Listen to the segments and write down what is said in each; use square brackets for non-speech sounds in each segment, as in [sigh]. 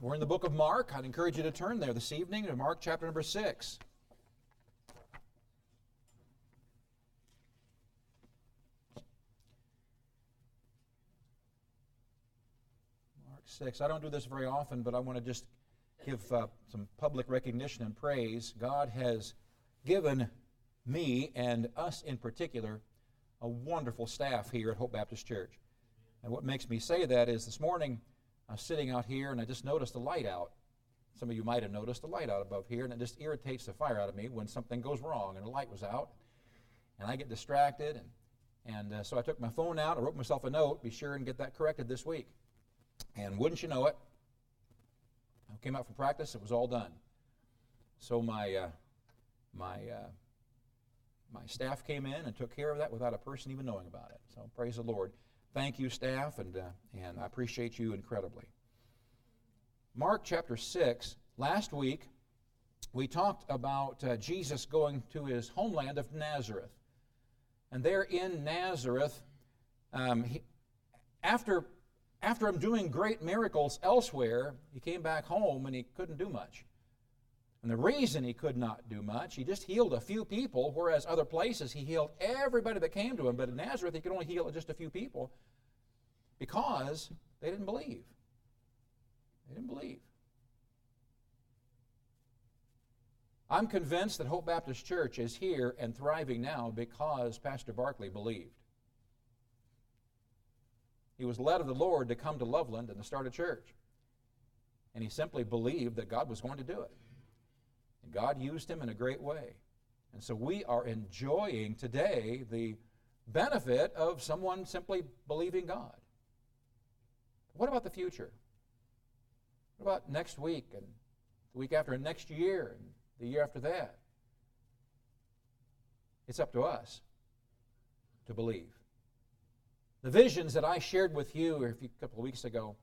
We're in the book of Mark. I'd encourage you to turn there this evening to Mark chapter number 6. Mark 6. I don't do this very often, but I want to just give uh, some public recognition and praise. God has given me and us in particular a wonderful staff here at Hope Baptist Church. And what makes me say that is this morning I was sitting out here and I just noticed a light out. Some of you might have noticed a light out above here, and it just irritates the fire out of me when something goes wrong and the light was out. And I get distracted, and, and uh, so I took my phone out, I wrote myself a note, be sure and get that corrected this week. And wouldn't you know it, I came out from practice, it was all done. So my, uh, my, uh, my staff came in and took care of that without a person even knowing about it. So praise the Lord. Thank you, staff, and, uh, and I appreciate you incredibly. Mark chapter 6, last week we talked about uh, Jesus going to his homeland of Nazareth. And there in Nazareth, um, he, after, after him doing great miracles elsewhere, he came back home and he couldn't do much. And the reason he could not do much, he just healed a few people, whereas other places he healed everybody that came to him. But in Nazareth, he could only heal just a few people because they didn't believe. They didn't believe. I'm convinced that Hope Baptist Church is here and thriving now because Pastor Barkley believed. He was led of the Lord to come to Loveland and to start a church. And he simply believed that God was going to do it. God used him in a great way. And so we are enjoying today the benefit of someone simply believing God. What about the future? What about next week and the week after and next year and the year after that? It's up to us to believe. The visions that I shared with you a couple of weeks ago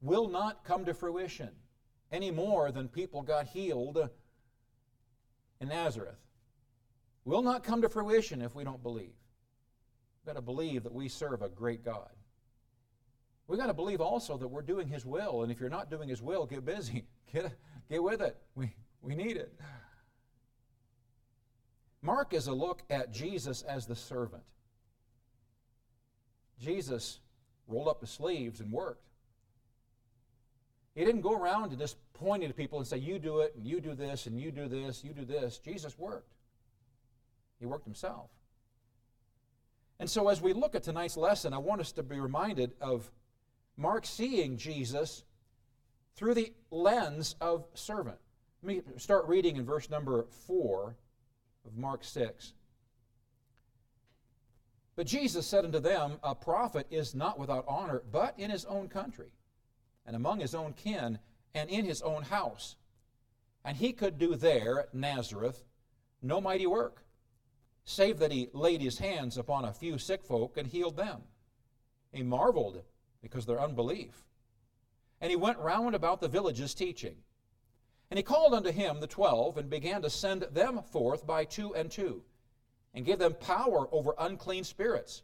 will not come to fruition any more than people got healed in Nazareth. Will not come to fruition if we don't believe. We've got to believe that we serve a great God. We've got to believe also that we're doing His will. And if you're not doing His will, get busy. [laughs] Get, get with it. We, we need it. Mark is a look at Jesus as the servant. Jesus rolled up his sleeves and worked. He didn't go around and just pointing to people and say, You do it, and you do this, and you do this, you do this. Jesus worked. He worked himself. And so, as we look at tonight's lesson, I want us to be reminded of Mark seeing Jesus through the lens of servant. Let me start reading in verse number 4 of Mark 6. But Jesus said unto them, A prophet is not without honor, but in his own country and among his own kin, and in his own house. And he could do there, at Nazareth, no mighty work, save that he laid his hands upon a few sick folk and healed them. He marveled because of their unbelief. And he went round about the villages teaching. And he called unto him the twelve, and began to send them forth by two and two, and gave them power over unclean spirits,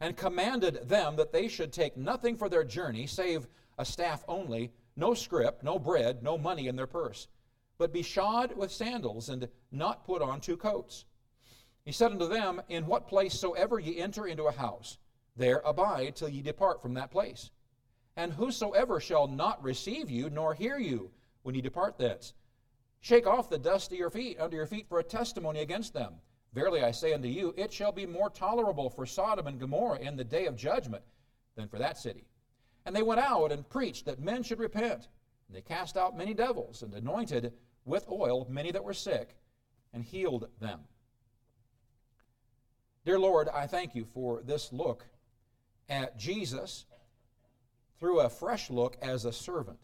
and commanded them that they should take nothing for their journey, save a staff only, no scrip, no bread, no money in their purse, but be shod with sandals, and not put on two coats. He said unto them, In what place soever ye enter into a house, there abide till ye depart from that place. And whosoever shall not receive you, nor hear you, when ye depart thence, shake off the dust of your feet under your feet for a testimony against them. Verily I say unto you, it shall be more tolerable for Sodom and Gomorrah in the day of judgment than for that city. And they went out and preached that men should repent. And they cast out many devils and anointed with oil many that were sick and healed them. Dear Lord, I thank you for this look at Jesus through a fresh look as a servant.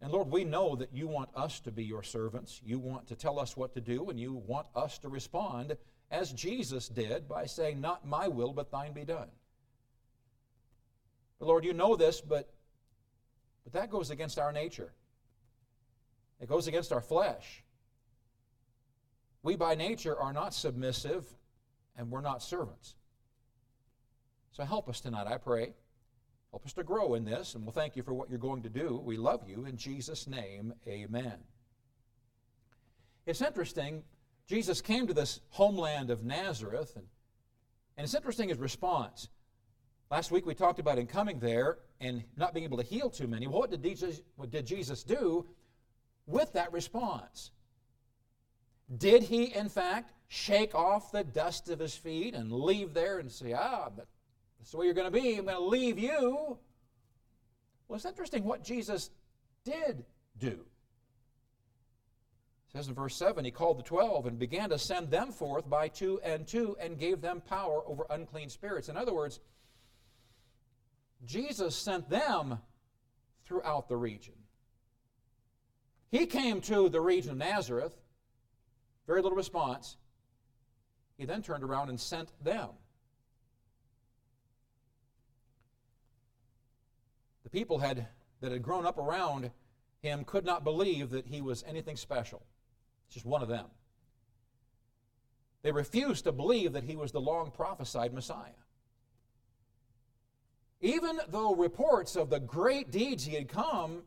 And Lord, we know that you want us to be your servants. You want to tell us what to do, and you want us to respond as Jesus did by saying, Not my will, but thine be done. Lord, you know this, but, but that goes against our nature. It goes against our flesh. We by nature are not submissive and we're not servants. So help us tonight, I pray. Help us to grow in this, and we'll thank you for what you're going to do. We love you. In Jesus' name, amen. It's interesting. Jesus came to this homeland of Nazareth, and, and it's interesting his response. Last week we talked about him coming there and not being able to heal too many. What did Jesus, what did Jesus do with that response? Did he, in fact, shake off the dust of his feet and leave there and say, Ah, but that's the way you're going to be. I'm going to leave you. Well, it's interesting what Jesus did do. It says in verse 7 He called the twelve and began to send them forth by two and two and gave them power over unclean spirits. In other words, Jesus sent them throughout the region. He came to the region of Nazareth, very little response. He then turned around and sent them. The people had, that had grown up around him could not believe that he was anything special. It's just one of them. They refused to believe that he was the long prophesied Messiah. Even though reports of the great deeds he had come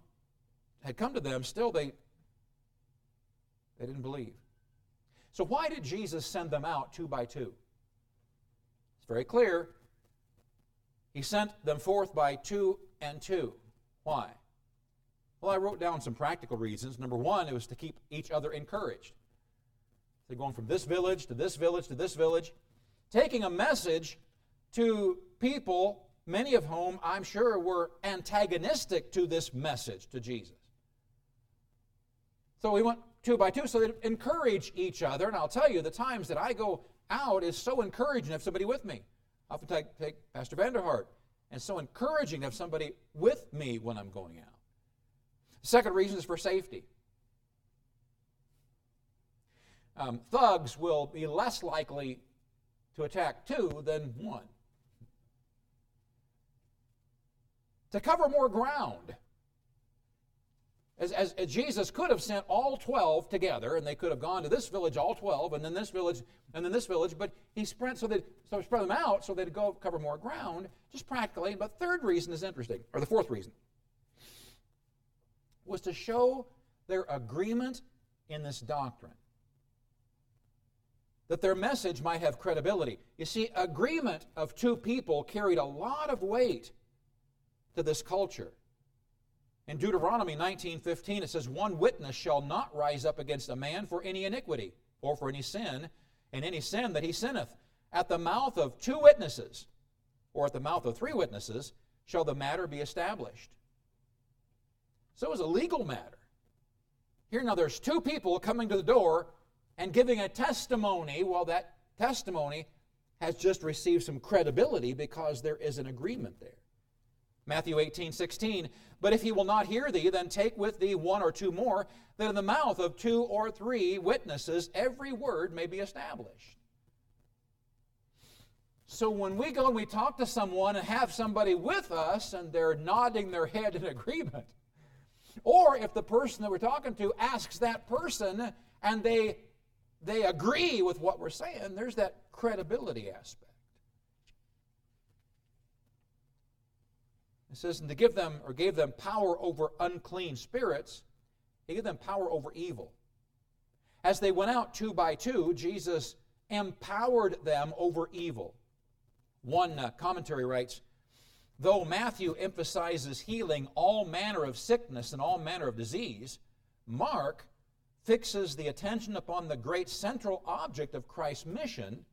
had come to them, still they, they didn't believe. So why did Jesus send them out two by two? It's very clear. He sent them forth by two and 2. Why? Well, I wrote down some practical reasons. Number one, it was to keep each other encouraged. They're going from this village to this village to this village, taking a message to people, many of whom I'm sure were antagonistic to this message to Jesus. So we went two by two so they encourage each other. And I'll tell you, the times that I go out is so encouraging to have somebody with me. Often take, take Pastor Vanderhart and so encouraging to have somebody with me when I'm going out. The second reason is for safety. Um, thugs will be less likely to attack two than one. To cover more ground. As, as, as, Jesus could have sent all 12 together, and they could have gone to this village, all 12, and then this village, and then this village, but he spread so that so spread them out so they'd go cover more ground, just practically. But third reason is interesting, or the fourth reason, was to show their agreement in this doctrine. That their message might have credibility. You see, agreement of two people carried a lot of weight to this culture. In Deuteronomy 19:15 it says one witness shall not rise up against a man for any iniquity or for any sin and any sin that he sinneth at the mouth of two witnesses or at the mouth of three witnesses shall the matter be established. So it was a legal matter. Here now there's two people coming to the door and giving a testimony while that testimony has just received some credibility because there is an agreement there. Matthew 18, 16. But if he will not hear thee, then take with thee one or two more, that in the mouth of two or three witnesses every word may be established. So when we go and we talk to someone and have somebody with us and they're nodding their head in [laughs] agreement, or if the person that we're talking to asks that person and they they agree with what we're saying, there's that credibility aspect. It says, and to give them or gave them power over unclean spirits, he gave them power over evil. As they went out two by two, Jesus empowered them over evil. One uh, commentary writes, Though Matthew emphasizes healing all manner of sickness and all manner of disease, Mark fixes the attention upon the great central object of Christ's mission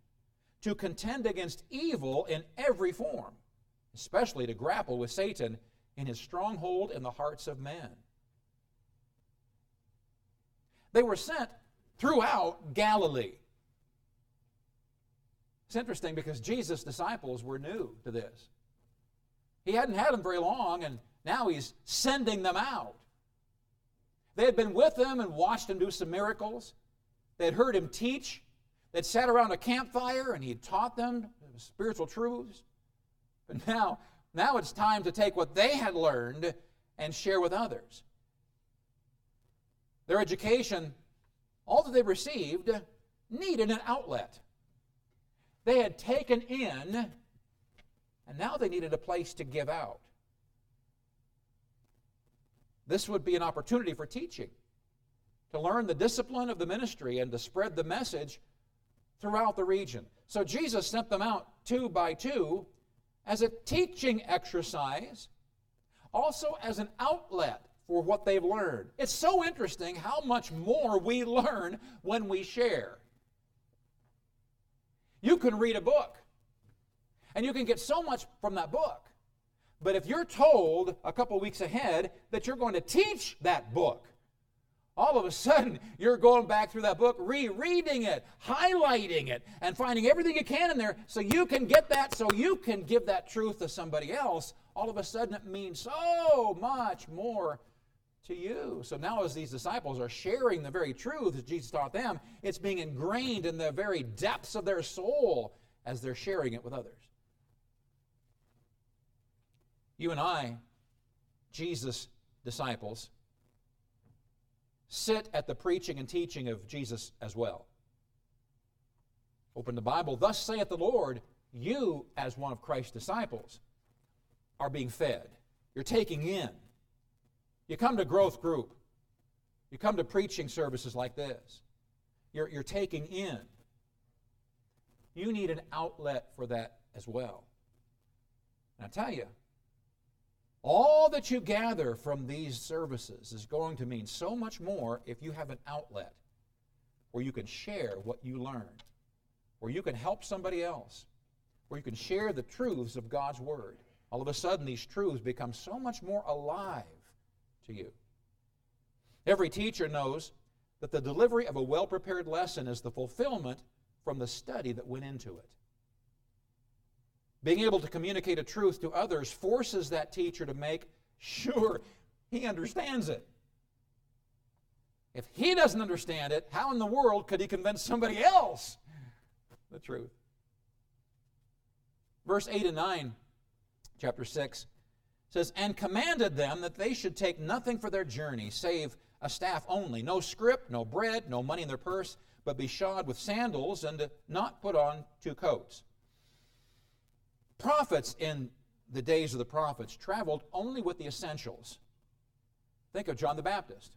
to contend against evil in every form especially to grapple with Satan in his stronghold in the hearts of men. They were sent throughout Galilee. It's interesting because Jesus' disciples were new to this. He hadn't had them very long, and now he's sending them out. They had been with him and watched him do some miracles. They had heard him teach. They'd sat around a campfire and he had taught them spiritual truths. But now, now it's time to take what they had learned and share with others. Their education, all that they received, needed an outlet. They had taken in, and now they needed a place to give out. this would be an opportunity for teaching, to learn the discipline of the ministry and to spread the message throughout the region. So Jesus sent them out two by two as a teaching exercise, also as an outlet for what they've learned. It's so interesting how much more we learn when we share. You can read a book, and you can get so much from that book. But if you're told a couple weeks ahead that you're going to teach that book, all of a sudden you're going back through that book, rereading it, highlighting it, and finding everything you can in there so you can get that, so you can give that truth to somebody else. All of a sudden it means so much more to you. So now, as these disciples are sharing the very truth that Jesus taught them, it's being ingrained in the very depths of their soul as they're sharing it with others. You and I, Jesus' disciples, sit at the preaching and teaching of Jesus as well. Open the Bible. Thus saith the Lord, you, as one of Christ's disciples, are being fed. You're taking in you come to growth group. You come to preaching services like this. You're, you're taking in. You need an outlet for that as well. And I tell you, all that you gather from these services is going to mean so much more if you have an outlet where you can share what you learned, where you can help somebody else, where you can share the truths of God's Word. All of a sudden, these truths become so much more alive to you. Every teacher knows that the delivery of a well prepared lesson is the fulfillment from the study that went into it. Being able to communicate a truth to others forces that teacher to make sure he understands it. If he doesn't understand it, how in the world could he convince somebody else the truth? Verse 8 and 9, chapter 6 says, And commanded them that they should take nothing for their journey, save a staff only, no scrip, no bread, no money in their purse, but be shod with sandals and not put on two coats. Prophets in the days of the prophets traveled only with the essentials. Think of John the Baptist.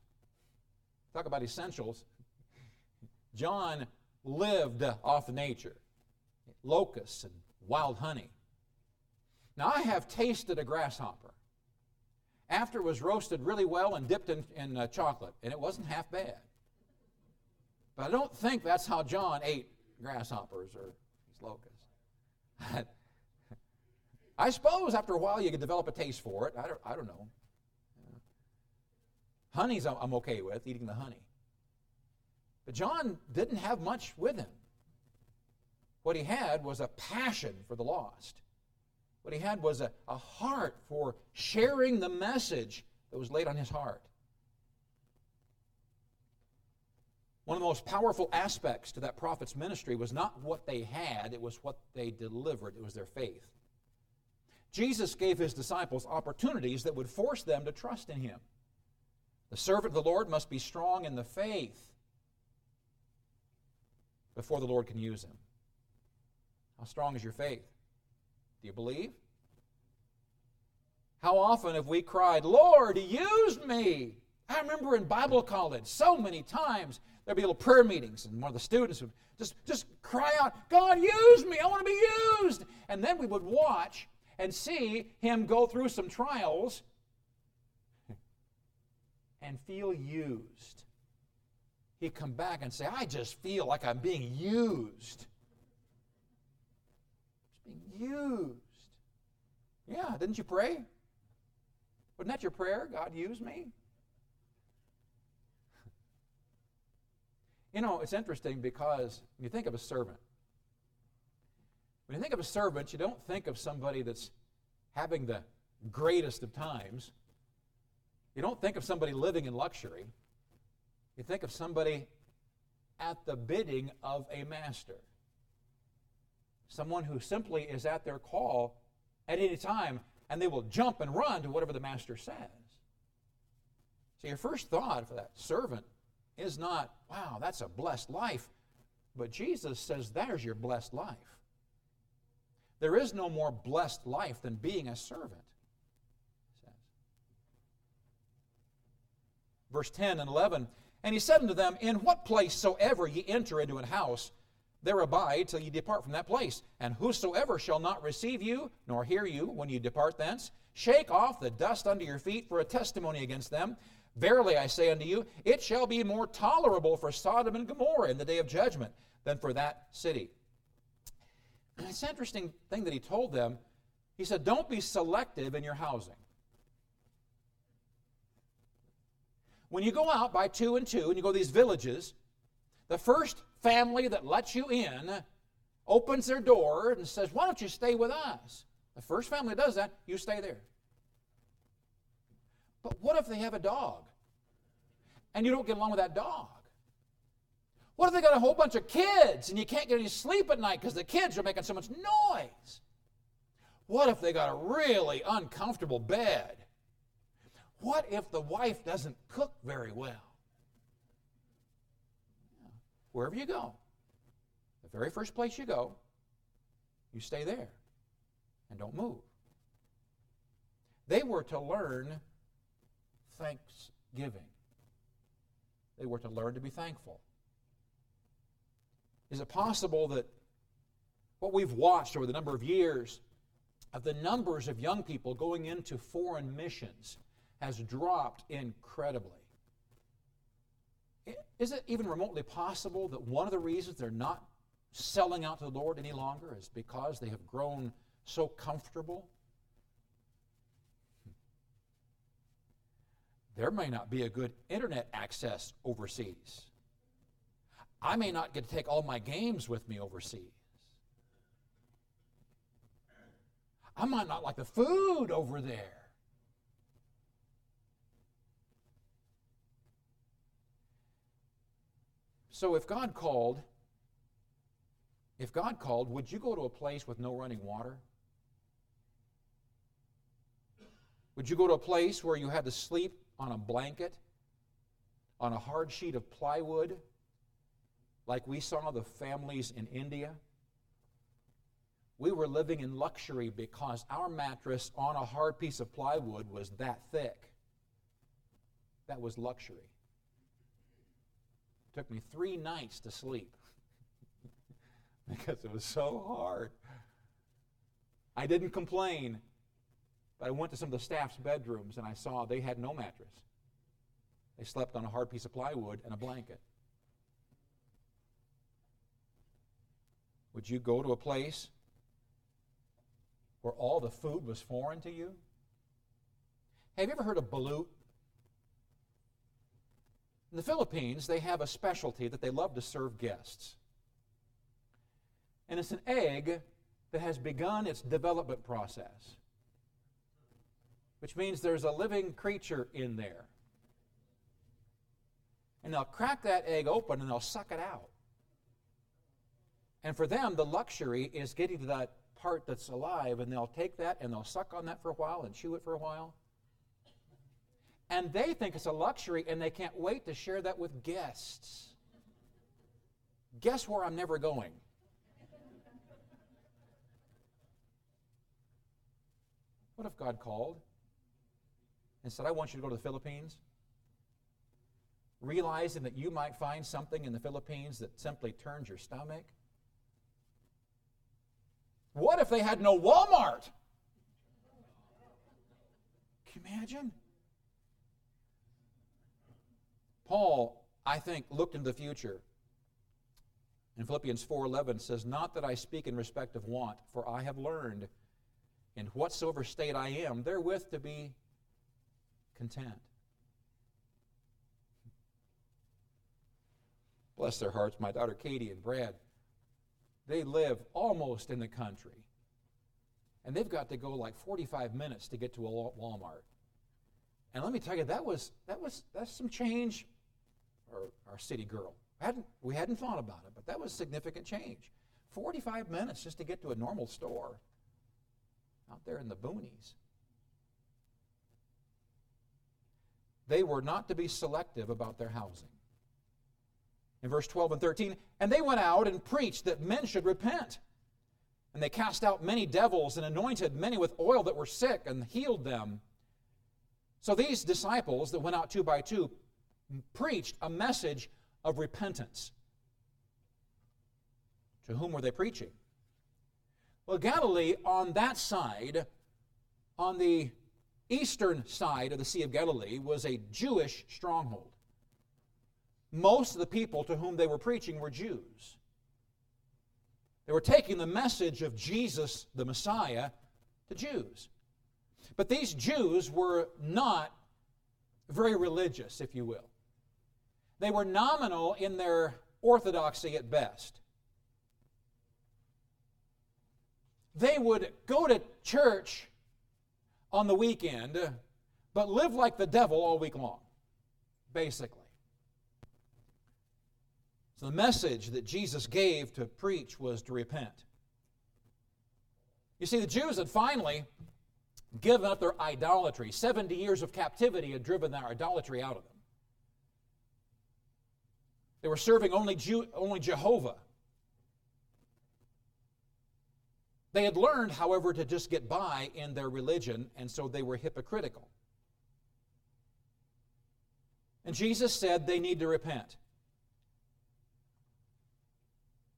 Talk about essentials. John lived off nature locusts and wild honey. Now, I have tasted a grasshopper after it was roasted really well and dipped in, in uh, chocolate, and it wasn't half bad. But I don't think that's how John ate grasshoppers or these locusts. [laughs] I suppose after a while you can develop a taste for it. I don't, I don't know. Honey's I'm okay with, eating the honey. But John didn't have much with him. What he had was a passion for the lost. What he had was a, a heart for sharing the message that was laid on his heart. One of the most powerful aspects to that prophet's ministry was not what they had, it was what they delivered. It was their faith. Jesus gave his disciples opportunities that would force them to trust in him. The servant of the Lord must be strong in the faith before the Lord can use him. How strong is your faith? Do you believe? How often have we cried, Lord, use me? I remember in Bible college so many times there'd be little prayer meetings, and one of the students would just, just cry out, God, use me, I want to be used. And then we would watch and see him go through some trials and feel used. He'd come back and say, I just feel like I'm being used being used. Yeah, didn't you pray? Wasn't that your prayer? God, use me? You know, it's interesting because you think of a servant, when you think of a servant, you don't think of somebody that's having the greatest of times. You don't think of somebody living in luxury. You think of somebody at the bidding of a master someone who simply is at their call at any time and they will jump and run to whatever the master says. So your first thought for that servant is not, wow, that's a blessed life. But Jesus says, there's your blessed life. There is no more blessed life than being a servant. verse 10 and 11. And he said unto them, In what place soever ye enter into an house, there abide till ye depart from that place. And whosoever shall not receive you, nor hear you when you depart thence, shake off the dust under your feet for a testimony against them. Verily I say unto you, it shall be more tolerable for Sodom and Gomorrah in the day of judgment than for that city. And it's an interesting thing that he told them. He said, Don't be selective in your housing. When you go out by two and two and you go to these villages, the first family that lets you in opens their door and says, Why don't you stay with us? The first family that does that, you stay there. But what if they have a dog and you don't get along with that dog? What if they got a whole bunch of kids and you can't get any sleep at night because the kids are making so much noise? What if they got a really uncomfortable bed? What if the wife doesn't cook very well? Wherever you go, the very first place you go, you stay there and don't move. They were to learn thanksgiving. They were to learn to be thankful. Is it possible that what we've watched over the number of years of the numbers of young people going into foreign missions has dropped incredibly. Is it even remotely possible that one of the reasons they're not selling out to the Lord any longer is because they have grown so comfortable? There may not be a good internet access overseas. I may not get to take all my games with me overseas. I might not like the food over there. So if God called, if God called, would you go to a place with no running water? Would you go to a place where you had to sleep on a blanket, on a hard sheet of plywood, like we saw the families in India? We were living in luxury because our mattress on a hard piece of plywood was that thick. That was luxury. It took me three nights to sleep [laughs] because it was so hard. I didn't complain, but I went to some of the staff's bedrooms and I saw they had no mattress. They slept on a hard piece of plywood and a blanket. Would you go to a place where all the food was foreign to you? Have you ever heard of balut? In the Philippines, they have a specialty that they love to serve guests. And it's an egg that has begun its development process, which means there's a living creature in there. And they'll crack that egg open and they'll suck it out. And for them, the luxury is getting to that part that's alive, and they'll take that and they'll suck on that for a while and chew it for a while. And they think it's a luxury and they can't wait to share that with guests. Guess where I'm never going? What if God called and said, I want you to go to the Philippines? Realizing that you might find something in the Philippines that simply turns your stomach? What if they had no Walmart? Can you imagine? Paul, I think, looked into the future. In Philippians 4:11 says, "Not that I speak in respect of want, for I have learned in whatsoever state I am therewith to be content." Bless their hearts, my daughter Katie and Brad. They live almost in the country. And they've got to go like 45 minutes to get to a Walmart. And let me tell you, that was that was that's some change our, our city girl. Hadn't, we hadn't thought about it, but that was significant change. 45 minutes just to get to a normal store out there in the boonies. They were not to be selective about their housing. In verse 12 and 13, and they went out and preached that men should repent. And they cast out many devils and anointed many with oil that were sick and healed them. So these disciples that went out two by two preached a message of repentance. To whom were they preaching? Well, Galilee on that side, on the eastern side of the Sea of Galilee, was a Jewish stronghold. Most of the people to whom they were preaching were Jews. They were taking the message of Jesus, the Messiah, to Jews. But these Jews were not very religious, if you will. They were nominal in their orthodoxy at best. They would go to church on the weekend, but live like the devil all week long, basically. So the message that Jesus gave to preach was to repent. You see, the Jews had finally given up their idolatry. 70 years of captivity had driven their idolatry out of them. They were serving only, Jew, only Jehovah. They had learned, however, to just get by in their religion, and so they were hypocritical. And Jesus said they need to repent.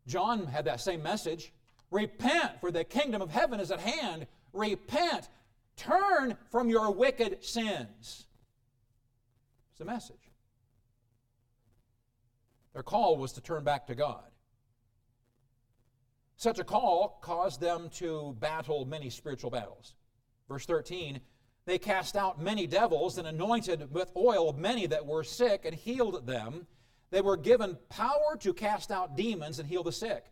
John had that same message. Repent, for the kingdom of heaven is at hand. Repent. Turn from your wicked sins. It's the message. Their call was to turn back to God. Such a call caused them to battle many spiritual battles. Verse 13 They cast out many devils and anointed with oil many that were sick and healed them. They were given power to cast out demons and heal the sick.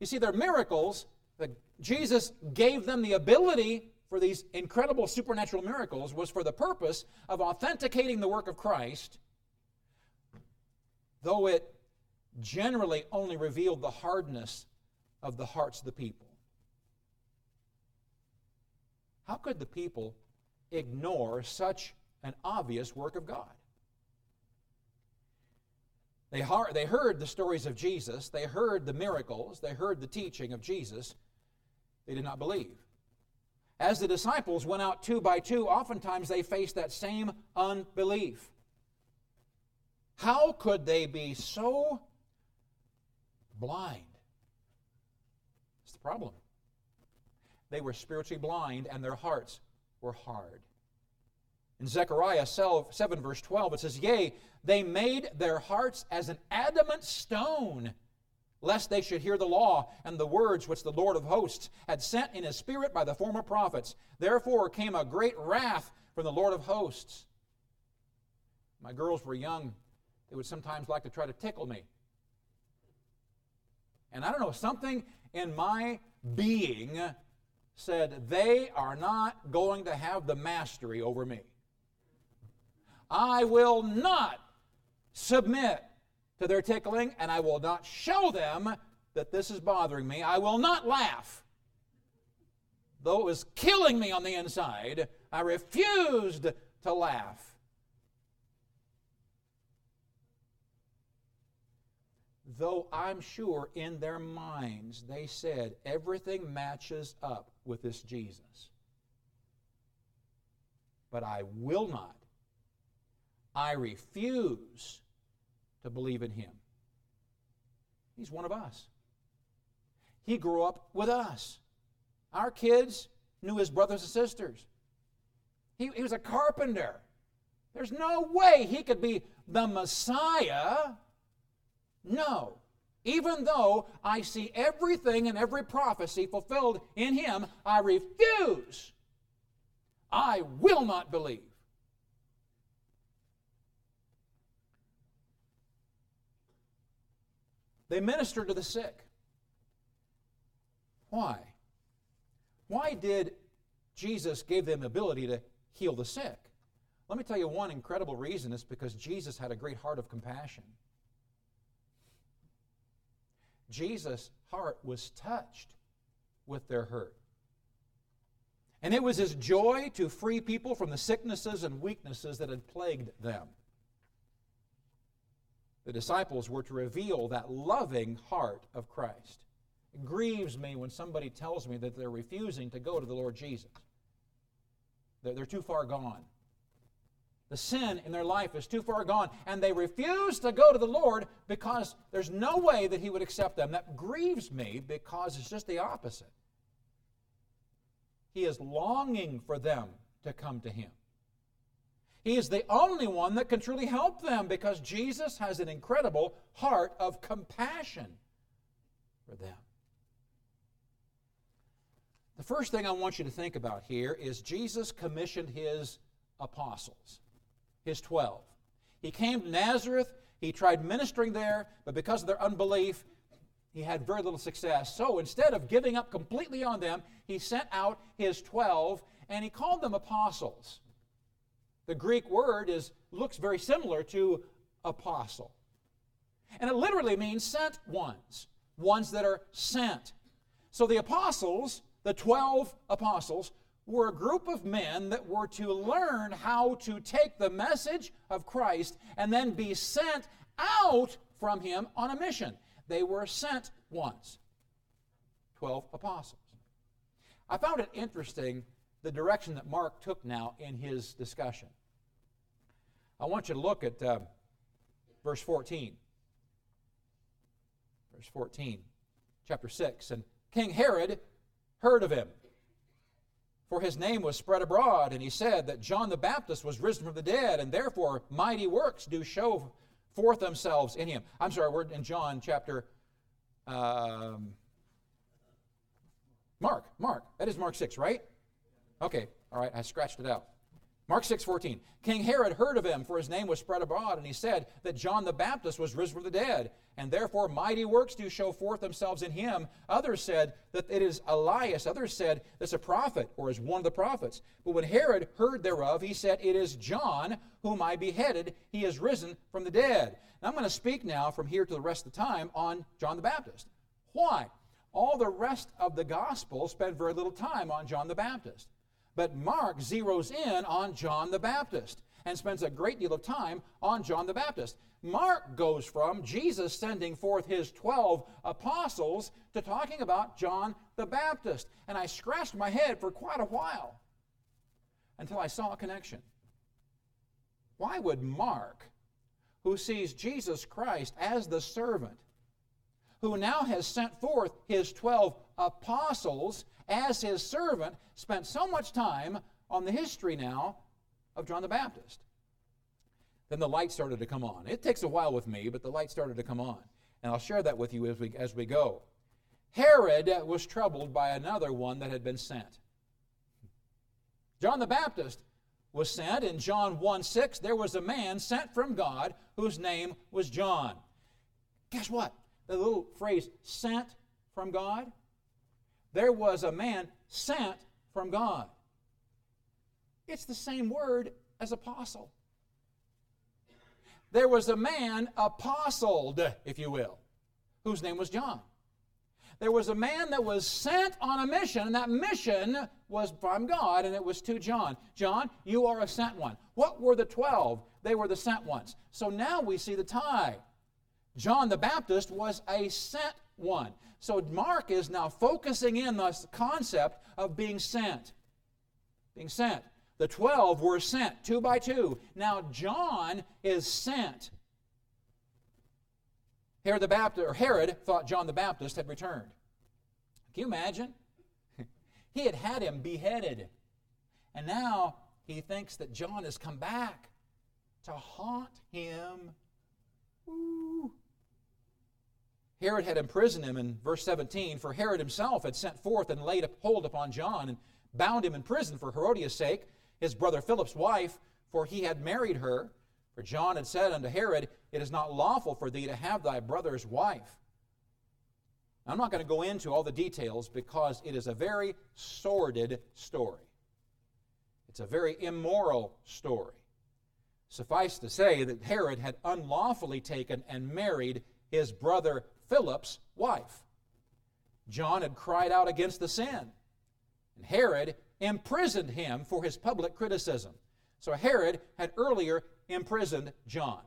You see, their miracles, that Jesus gave them the ability for these incredible supernatural miracles, was for the purpose of authenticating the work of Christ, though it generally only revealed the hardness of the hearts of the people. How could the people ignore such an obvious work of God? They, they heard the stories of Jesus, they heard the miracles, they heard the teaching of Jesus. They did not believe. As the disciples went out two by two, oftentimes they faced that same unbelief. How could they be so blind? It's the problem. They were spiritually blind and their hearts were hard. In Zechariah 7, verse 12, it says, Yea, they made their hearts as an adamant stone, lest they should hear the law and the words which the Lord of hosts had sent in his spirit by the former prophets. Therefore came a great wrath from the Lord of hosts. My girls were young. They would sometimes like to try to tickle me. And I don't know, something in my being said, they are not going to have the mastery over me. I will not submit to their tickling, and I will not show them that this is bothering me. I will not laugh. Though it was killing me on the inside, I refused to laugh. Though I'm sure in their minds they said everything matches up with this Jesus. But I will not I refuse to believe in him. He's one of us. He grew up with us. Our kids knew his brothers and sisters. He, he was a carpenter. There's no way he could be the Messiah. No. Even though I see everything and every prophecy fulfilled in him, I refuse. I will not believe. They minister to the sick. Why? Why did Jesus give them ability to heal the sick? Let me tell you one incredible reason is because Jesus had a great heart of compassion. Jesus' heart was touched with their hurt. And it was his joy to free people from the sicknesses and weaknesses that had plagued them the disciples were to reveal that loving heart of Christ. It grieves me when somebody tells me that they're refusing to go to the Lord Jesus. They're, they're too far gone. The sin in their life is too far gone, and they refuse to go to the Lord because there's no way that He would accept them. That grieves me because it's just the opposite. He is longing for them to come to Him. He is the only one that can truly help them because Jesus has an incredible heart of compassion for them. The first thing I want you to think about here is Jesus commissioned his apostles, his 12. He came to Nazareth, he tried ministering there, but because of their unbelief, he had very little success. So instead of giving up completely on them, he sent out his 12 and he called them apostles. The Greek word is looks very similar to apostle. And it literally means sent ones, ones that are sent. So the apostles the 12 apostles were a group of men that were to learn how to take the message of Christ and then be sent out from him on a mission. They were sent ones. 12 apostles. I found it interesting the direction that Mark took now in his discussion. I want you to look at uh, verse 14. Verse 14, chapter 6. And King Herod heard of him. For his name was spread abroad, and he said that John the Baptist was risen from the dead, and therefore mighty works do show forth themselves in him. I'm sorry, we're in John chapter. Um, Mark, Mark. That is Mark 6, right? Okay, all right, I scratched it out. Mark 6:14. King Herod heard of him, for his name was spread abroad, and he said that John the Baptist was risen from the dead, and therefore mighty works do show forth themselves in him. Others said that it is Elias. Others said that's a prophet, or is one of the prophets. But when Herod heard thereof, he said, It is John whom I beheaded. He is risen from the dead. Now I'm going to speak now from here to the rest of the time on John the Baptist. Why? All the rest of the gospel spend very little time on John the Baptist. But Mark zeroes in on John the Baptist and spends a great deal of time on John the Baptist. Mark goes from Jesus sending forth his 12 apostles to talking about John the Baptist. And I scratched my head for quite a while until I saw a connection. Why would Mark, who sees Jesus Christ as the servant, who now has sent forth his 12 apostles as his servant, spent so much time on the history now of John the Baptist. Then the light started to come on. It takes a while with me, but the light started to come on. And I'll share that with you as we, as we go. Herod was troubled by another one that had been sent. John the Baptist was sent. In John 1 6, there was a man sent from God whose name was John. Guess what? The little phrase, sent from God, there was a man sent from God. It's the same word as apostle. There was a man apostled, if you will, whose name was John. There was a man that was sent on a mission, and that mission was from God, and it was to John. John, you are a sent one. What were the 12? They were the sent ones. So now we see the tie. John the Baptist was a sent one. So Mark is now focusing in the concept of being sent. Being sent. The 12 were sent two by two. Now John is sent. Herod the Baptist or Herod thought John the Baptist had returned. Can you imagine? [laughs] he had had him beheaded. And now he thinks that John has come back to haunt him. Ooh. Herod had imprisoned him in verse 17, for Herod himself had sent forth and laid hold upon John and bound him in prison for Herodias' sake, his brother Philip's wife, for he had married her. For John had said unto Herod, It is not lawful for thee to have thy brother's wife. I'm not going to go into all the details because it is a very sordid story. It's a very immoral story. Suffice to say that Herod had unlawfully taken and married his brother Philip's wife. John had cried out against the sin, and Herod imprisoned him for his public criticism. So Herod had earlier imprisoned John.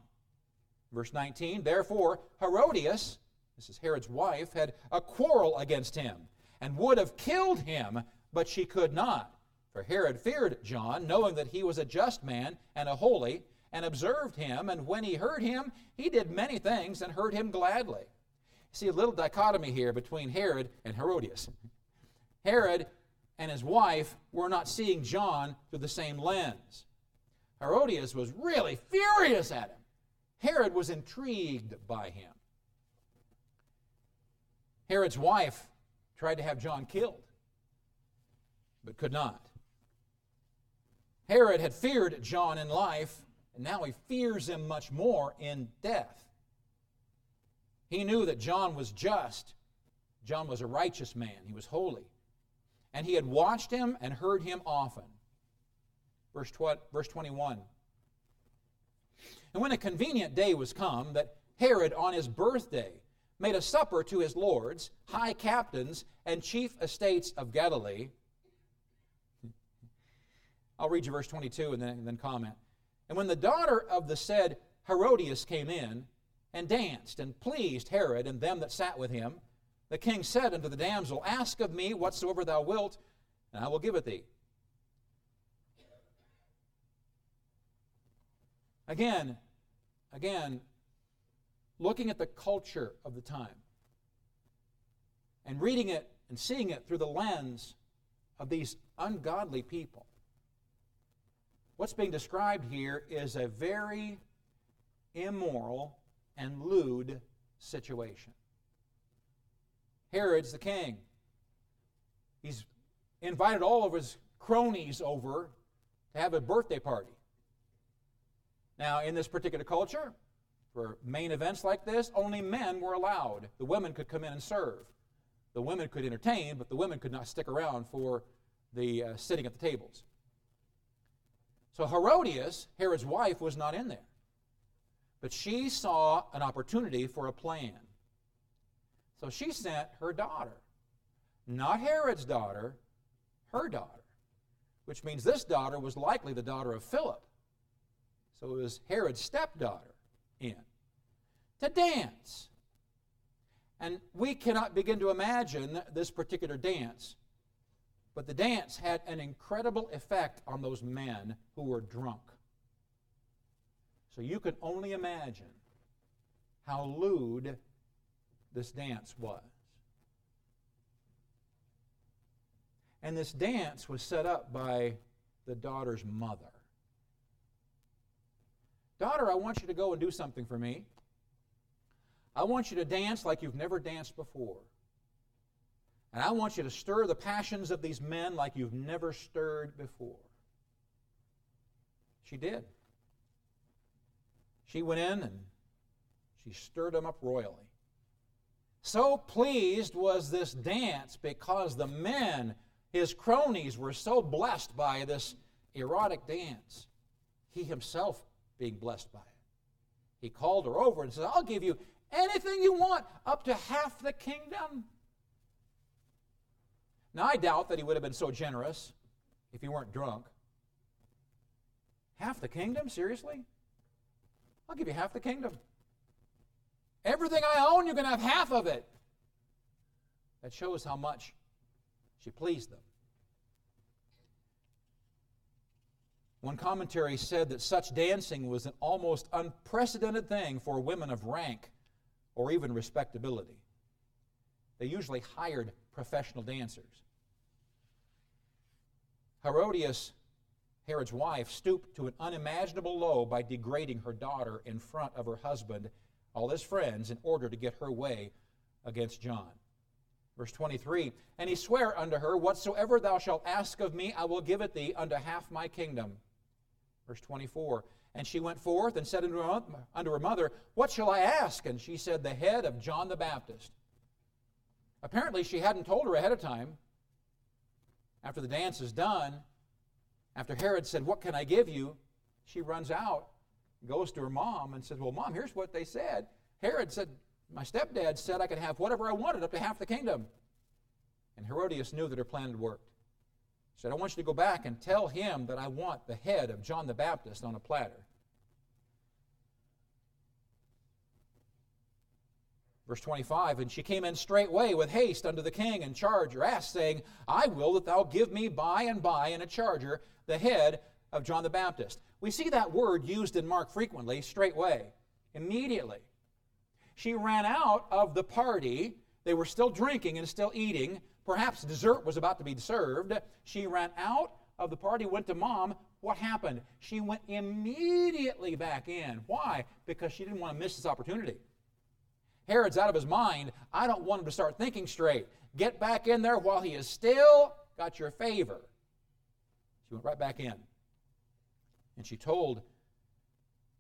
Verse 19, therefore Herodias, this is Herod's wife, had a quarrel against him and would have killed him, but she could not For Herod feared John, knowing that he was a just man and a holy, and observed him, and when he heard him, he did many things and heard him gladly. See a little dichotomy here between Herod and Herodias. Herod and his wife were not seeing John through the same lens. Herodias was really furious at him. Herod was intrigued by him. Herod's wife tried to have John killed, but could not. Herod had feared John in life, and now he fears him much more in death. He knew that John was just. John was a righteous man, he was holy. And he had watched him and heard him often. Verse, tw- verse 21. And when a convenient day was come, that Herod on his birthday made a supper to his lords, high captains, and chief estates of Galilee. I'll read you verse 22 and then, and then comment. And when the daughter of the said Herodias came in, and danced, and pleased Herod and them that sat with him, the king said unto the damsel, Ask of me whatsoever thou wilt, and I will give it thee. Again, again, looking at the culture of the time and reading it and seeing it through the lens of these ungodly people. What's being described here is a very immoral and lewd situation. Herod's the king. He's invited all of his cronies over to have a birthday party. Now, in this particular culture, for main events like this, only men were allowed. The women could come in and serve. The women could entertain, but the women could not stick around for the uh, sitting at the tables. So Herodias, Herod's wife, was not in there. But she saw an opportunity for a plan. So she sent her daughter, not Herod's daughter, her daughter, which means this daughter was likely the daughter of Philip. So it was Herod's stepdaughter in to dance. And we cannot begin to imagine this particular dance. But the dance had an incredible effect on those men who were drunk. So you can only imagine how lewd this dance was. And this dance was set up by the daughter's mother. Daughter, I want you to go and do something for me. I want you to dance like you've never danced before. And I want you to stir the passions of these men like you've never stirred before. She did. She went in and she stirred them up royally. So pleased was this dance because the men, his cronies, were so blessed by this erotic dance. He himself being blessed by it. He called her over and said, I'll give you anything you want, up to half the kingdom. Now, I doubt that he would have been so generous if he weren't drunk. Half the kingdom? Seriously? I'll give you half the kingdom. Everything I own, you're going to have half of it. That shows how much she pleased them. One commentary said that such dancing was an almost unprecedented thing for women of rank or even respectability. They usually hired professional dancers. Herodias, Herod's wife, stooped to an unimaginable low by degrading her daughter in front of her husband, all his friends, in order to get her way against John. Verse 23 And he sware unto her, Whatsoever thou shalt ask of me, I will give it thee unto half my kingdom. Verse 24 And she went forth and said unto her mother, What shall I ask? And she said, The head of John the Baptist. Apparently, she hadn't told her ahead of time. After the dance is done, after Herod said, What can I give you? she runs out, goes to her mom, and says, Well, mom, here's what they said. Herod said, My stepdad said I could have whatever I wanted, up to half the kingdom. And Herodias knew that her plan had worked She said, I want you to go back and tell him that I want the head of John the Baptist on a platter. Verse 25, and she came in straightway with haste unto the king and charged or asked, saying, I will that thou give me by and by in a charger the head of John the Baptist. We see that word used in Mark frequently, straightway, immediately. She ran out of the party. They were still drinking and still eating. Perhaps dessert was about to be served. She ran out of the party, went to mom. What happened? She went immediately back in. Why? Because she didn't want to miss this opportunity. Herod's out of his mind. I don't want him to start thinking straight. Get back in there while he is still got your favor. She went right back in. And she told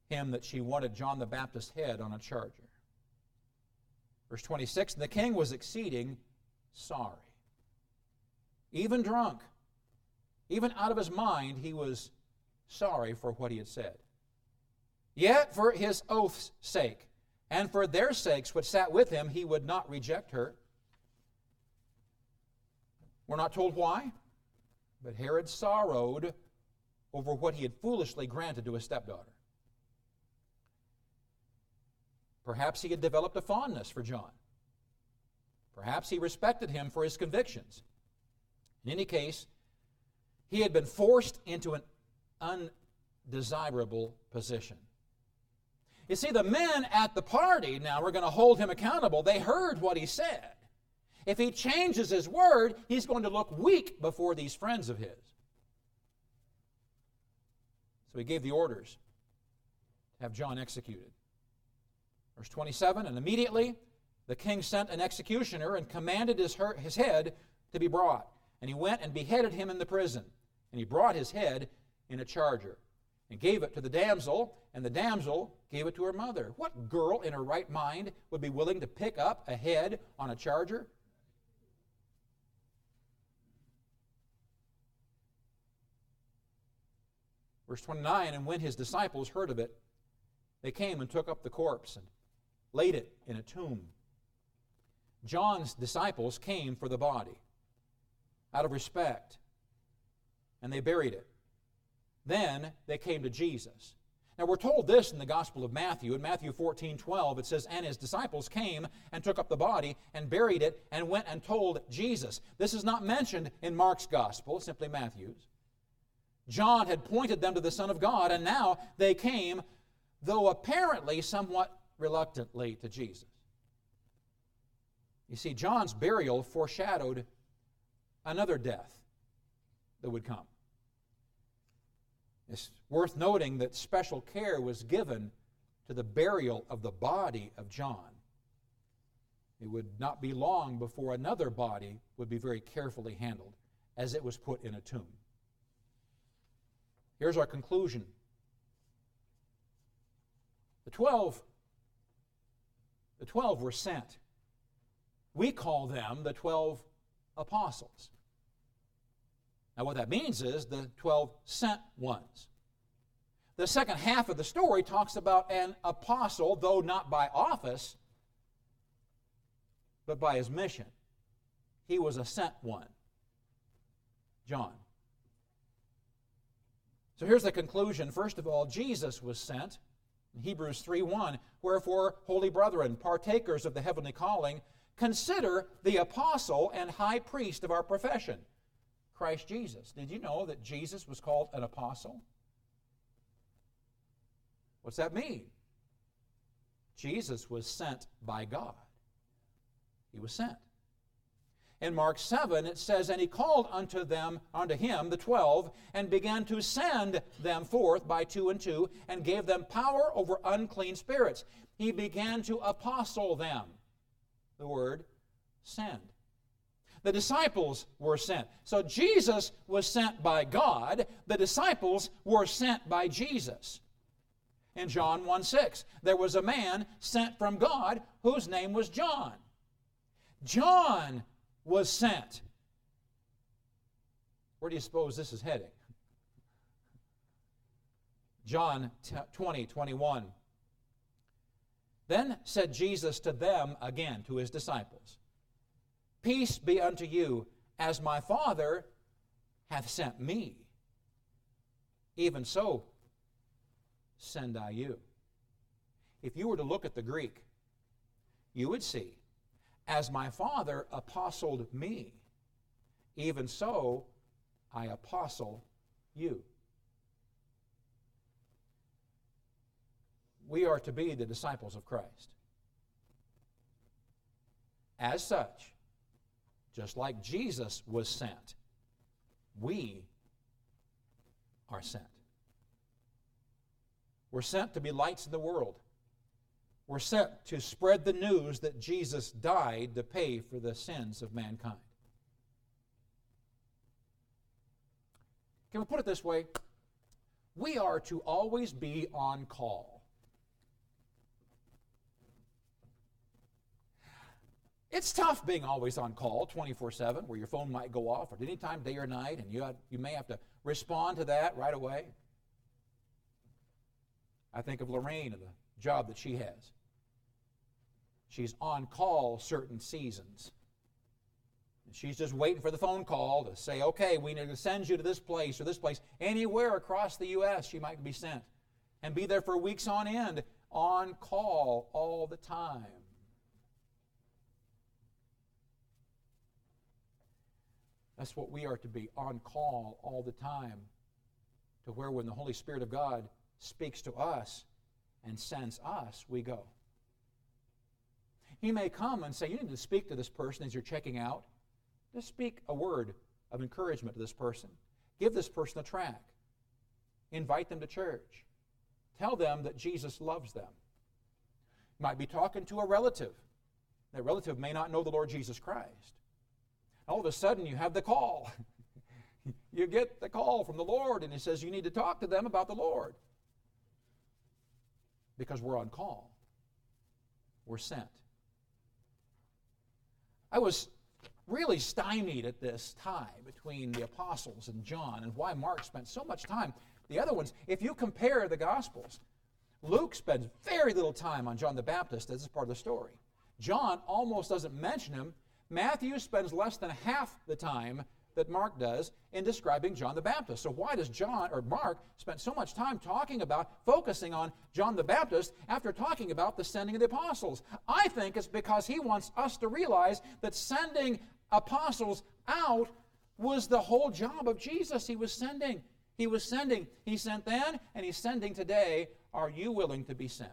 him that she wanted John the Baptist's head on a charger. Verse 26 the king was exceeding sorry. Even drunk, even out of his mind, he was sorry for what he had said. Yet, for his oath's sake, and for their sakes which sat with him, he would not reject her. We're not told why, but Herod sorrowed over what he had foolishly granted to his stepdaughter. Perhaps he had developed a fondness for John. Perhaps he respected him for his convictions. In any case, he had been forced into an undesirable position. You see, the men at the party now are going to hold him accountable. They heard what he said. If he changes his word, he's going to look weak before these friends of his. So he gave the orders to have John executed. Verse 27 And immediately the king sent an executioner and commanded his, her, his head to be brought. And he went and beheaded him in the prison. And he brought his head in a charger and gave it to the damsel, and the damsel gave it to her mother. What girl in her right mind would be willing to pick up a head on a charger? Verse 29 And when his disciples heard of it, they came and took up the corpse and laid it in a tomb. John's disciples came for the body out of respect, and they buried it. Then they came to Jesus. Now we're told this in the Gospel of Matthew. In Matthew 14 12, it says, And his disciples came and took up the body and buried it and went and told Jesus. This is not mentioned in Mark's Gospel, simply Matthew's. John had pointed them to the Son of God, and now they came, though apparently somewhat reluctantly, to Jesus. You see, John's burial foreshadowed another death that would come. It's worth noting that special care was given to the burial of the body of John. It would not be long before another body would be very carefully handled as it was put in a tomb. Here's our conclusion. The 12 the 12 were sent. We call them the 12 apostles. Now, what that means is the 12 sent ones. The second half of the story talks about an apostle, though not by office, but by his mission. He was a sent one. John. So here's the conclusion. First of all, Jesus was sent. In Hebrews 3:1, wherefore, holy brethren, partakers of the heavenly calling, consider the apostle and high priest of our profession Christ Jesus. Did you know that Jesus was called an apostle? What's that mean? Jesus was sent by God. He was sent. In Mark 7, it says, And he called unto them, unto him, the twelve, and began to send them forth by two and two, and gave them power over unclean spirits. He began to apostle them. The word send. The disciples were sent. So Jesus was sent by God. The disciples were sent by Jesus. In John 1 6, there was a man sent from God whose name was John. John was sent. Where do you suppose this is heading? John 20, 21. Then said Jesus to them again, to his disciples, Peace be unto you, as my Father hath sent me. Even so, send I you. If you were to look at the Greek, you would see, as my Father apostled me, even so I apostle you. We are to be the disciples of Christ. As such, just like Jesus was sent, we are sent. We're sent to be lights in the world. We're sent to spread the news that Jesus died to pay for the sins of mankind. Can we put it this way? We are to always be on call. It's tough being always on call 24 7, where your phone might go off at any time, day or night, and you, have, you may have to respond to that right away. I think of Lorraine and the job that she has. She's on call certain seasons. And she's just waiting for the phone call to say, okay, we need to send you to this place or this place. Anywhere across the U.S., she might be sent. And be there for weeks on end, on call all the time. That's what we are to be, on call all the time. To where when the Holy Spirit of God speaks to us and sends us, we go. He may come and say, You need to speak to this person as you're checking out. Just speak a word of encouragement to this person. Give this person a track. Invite them to church. Tell them that Jesus loves them. You might be talking to a relative. That relative may not know the Lord Jesus Christ. All of a sudden, you have the call. [laughs] you get the call from the Lord, and He says you need to talk to them about the Lord. Because we're on call, we're sent. I was really stymied at this tie between the apostles and John and why Mark spent so much time. The other ones, if you compare the Gospels, Luke spends very little time on John the Baptist as part of the story. John almost doesn't mention him. Matthew spends less than half the time that Mark does in describing John the Baptist. So why does John or Mark spend so much time talking about focusing on John the Baptist after talking about the sending of the apostles? I think it's because he wants us to realize that sending apostles out was the whole job of Jesus he was sending. He was sending. He sent then and he's sending today. Are you willing to be sent?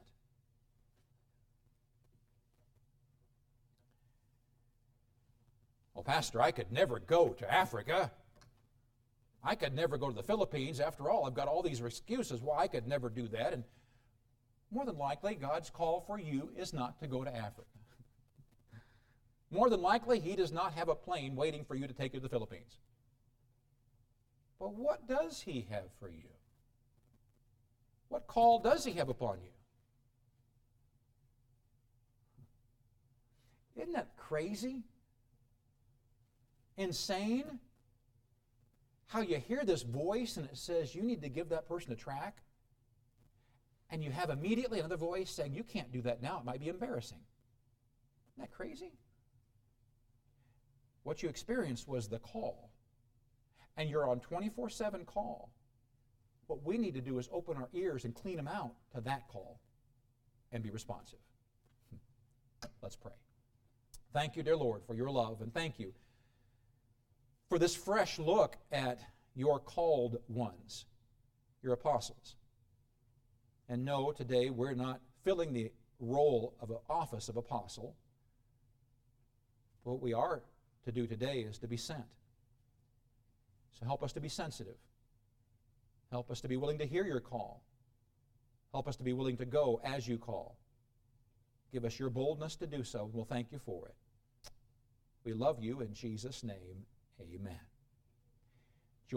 Well, Pastor, I could never go to Africa. I could never go to the Philippines. After all, I've got all these excuses why I could never do that. And more than likely, God's call for you is not to go to Africa. More than likely, He does not have a plane waiting for you to take you to the Philippines. But what does He have for you? What call does He have upon you? Isn't that crazy? Insane? How you hear this voice and it says you need to give that person a track, and you have immediately another voice saying you can't do that now, it might be embarrassing. Isn't that crazy? What you experienced was the call, and you're on 24 7 call. What we need to do is open our ears and clean them out to that call and be responsive. Hmm. Let's pray. Thank you, dear Lord, for your love, and thank you for this fresh look at your called ones, your apostles. And no, today we're not filling the role of an office of apostle. What we are to do today is to be sent. So help us to be sensitive. Help us to be willing to hear your call. Help us to be willing to go as you call. Give us your boldness to do so, and we'll thank you for it. We love you in Jesus' name. Amen.